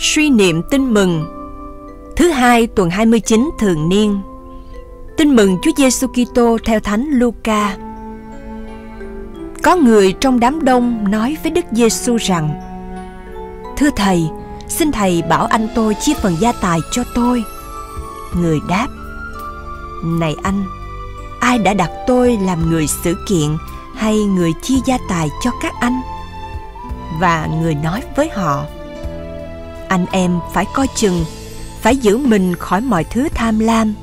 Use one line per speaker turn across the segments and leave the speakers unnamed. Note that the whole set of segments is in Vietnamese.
Suy niệm tin mừng Thứ hai tuần 29 thường niên Tin mừng Chúa Giêsu Kitô theo Thánh Luca. Có người trong đám đông nói với Đức Giêsu rằng: Thưa thầy, xin thầy bảo anh tôi chia phần gia tài cho tôi. Người đáp: Này anh, ai đã đặt tôi làm người xử kiện hay người chia gia tài cho các anh? Và người nói với họ: anh em phải coi chừng, phải giữ mình khỏi mọi thứ tham lam.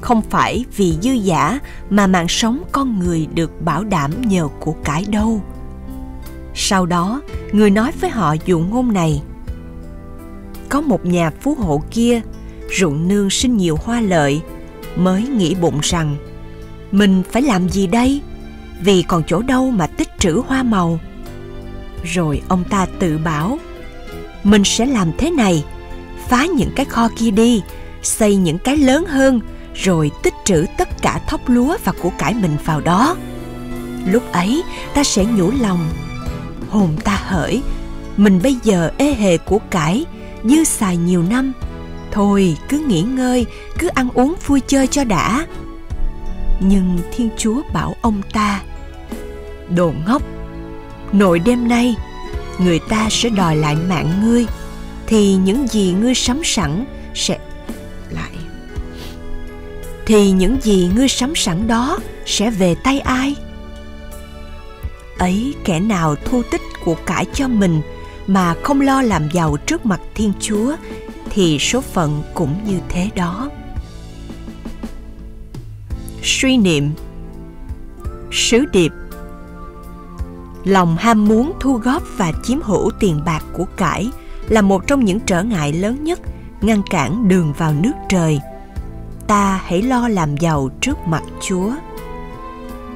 Không phải vì dư giả mà mạng sống con người được bảo đảm nhờ của cải đâu. Sau đó người nói với họ dụ ngôn này. Có một nhà phú hộ kia ruộng nương sinh nhiều hoa lợi mới nghĩ bụng rằng mình phải làm gì đây? Vì còn chỗ đâu mà tích trữ hoa màu? Rồi ông ta tự bảo mình sẽ làm thế này. Phá những cái kho kia đi, xây những cái lớn hơn, rồi tích trữ tất cả thóc lúa và của cải mình vào đó. Lúc ấy, ta sẽ nhủ lòng. Hồn ta hỡi, mình bây giờ ê hề của cải dư xài nhiều năm. Thôi, cứ nghỉ ngơi, cứ ăn uống vui chơi cho đã. Nhưng thiên chúa bảo ông ta, đồ ngốc, nội đêm nay người ta sẽ đòi lại mạng ngươi thì những gì ngươi sắm sẵn sẽ lại, thì những gì ngươi sắm sẵn đó sẽ về tay ai? Ấy kẻ nào thu tích của cải cho mình mà không lo làm giàu trước mặt thiên chúa thì số phận cũng như thế đó. Suy niệm. Sứ điệp lòng ham muốn thu góp và chiếm hữu tiền bạc của cải là một trong những trở ngại lớn nhất ngăn cản đường vào nước trời ta hãy lo làm giàu trước mặt Chúa.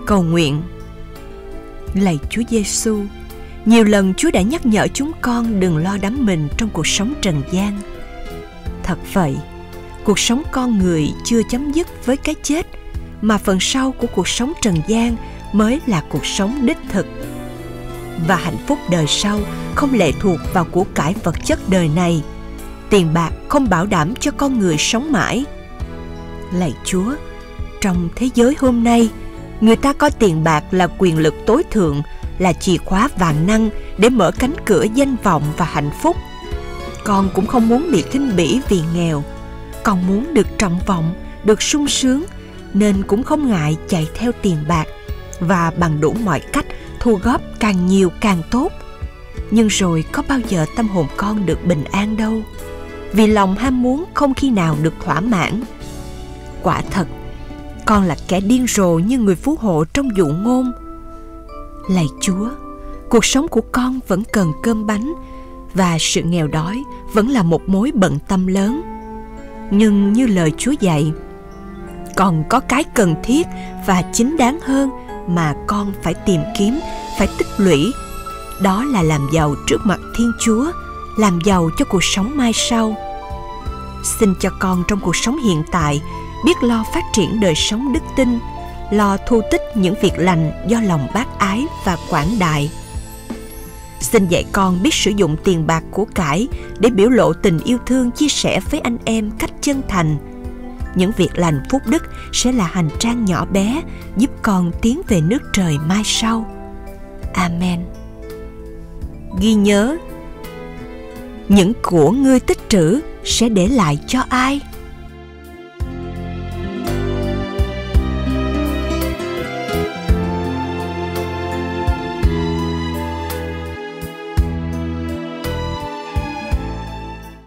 Cầu nguyện Lạy Chúa Giêsu, nhiều lần Chúa đã nhắc nhở chúng con đừng lo đắm mình trong cuộc sống trần gian. Thật vậy, cuộc sống con người chưa chấm dứt với cái chết, mà phần sau của cuộc sống trần gian mới là cuộc sống đích thực. Và hạnh phúc đời sau không lệ thuộc vào của cải vật chất đời này. Tiền bạc không bảo đảm cho con người sống mãi – lạy chúa, trong thế giới hôm nay, người ta coi tiền bạc là quyền lực tối thượng, là chìa khóa vạn năng để mở cánh cửa danh vọng và hạnh phúc. Con cũng không muốn bị khinh bỉ vì nghèo. Con muốn được trọng vọng, được sung sướng, nên cũng không ngại chạy theo tiền bạc. Và bằng đủ mọi cách thu góp càng nhiều càng tốt. Nhưng rồi có bao giờ tâm hồn con được bình an đâu? Vì lòng ham muốn không khi nào được thỏa mãn. Quả thật, con là kẻ điên rồ như người phú hộ trong dụ ngôn. Lạy chúa, cuộc sống của con vẫn cần cơm bánh và sự nghèo đói vẫn là một mối bận tâm lớn. Nhưng như lời chúa dạy, còn có cái cần thiết và chính đáng hơn mà con phải tìm kiếm phải tích lũy. Đó là làm giàu trước mặt thiên chúa, làm giàu cho cuộc sống mai sau. Xin cho con trong cuộc sống hiện tại biết lo phát triển đời sống đức tin, lo thu tích những việc lành do lòng bác ái và quảng đại. Xin dạy con biết sử dụng tiền bạc của cải để biểu lộ tình yêu thương chia sẻ với anh em cách chân thành. Những việc lành phúc đức sẽ là hành trang nhỏ bé giúp con tiến về nước trời mai sau amen. Ghi nhớ những của ngươi tích trữ sẽ để lại cho ai?